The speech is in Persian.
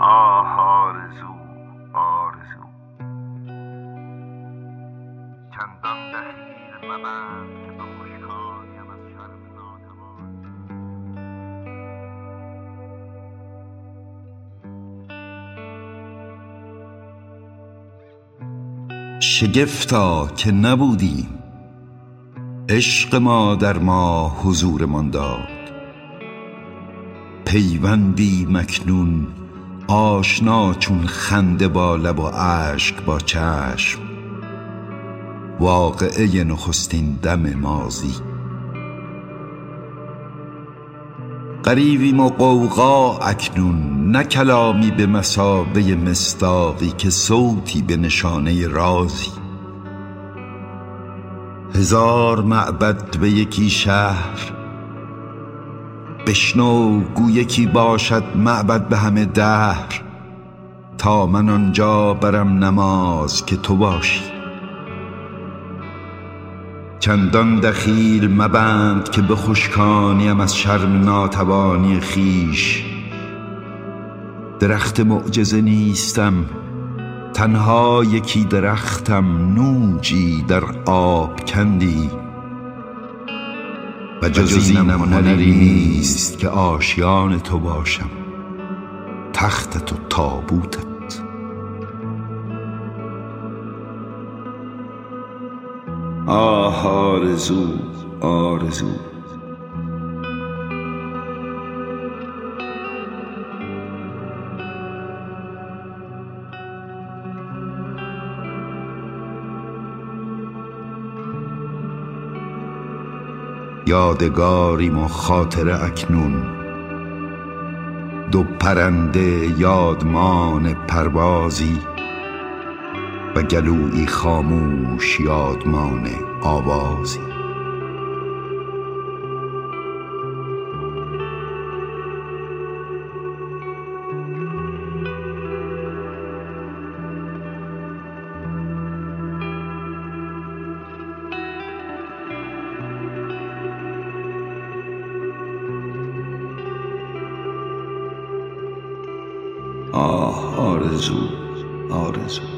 آه آرزو آرزو. چندان دخیل مبند که به خوشحالیم از شرم ناتوان. شگفتا که نبودیم. عشق ما در ما حضورمان داد. پیوندیم اکنون آشنا چون خنده با لب و اشک با چشم. واقعه نخستین دم ماضی. غریویم و غوغا اکنون نه کلامی به مثابه مصداقی که صوتی به نشانه رازی. هزار معبد به یکی شهر بشنو گو یکی باشد معبد به همه دهر تا من آنجا برم نماز که تو باشی. چندان دخیل مبند که بخشکانیم از شرم ناتوانی خویش. درخت معجزه نیستم تنها یکی درختم نوجی در آب کندی. و جز اینم هنری نیست که آشیان تو باشم. تختت و تابوتت. آه آرزو آرزو. یادگاریم و خاطره اکنون. دو پرنده یادمان پروازی و گلویی خاموش یادمان آوازی. آه آرزو آرزو.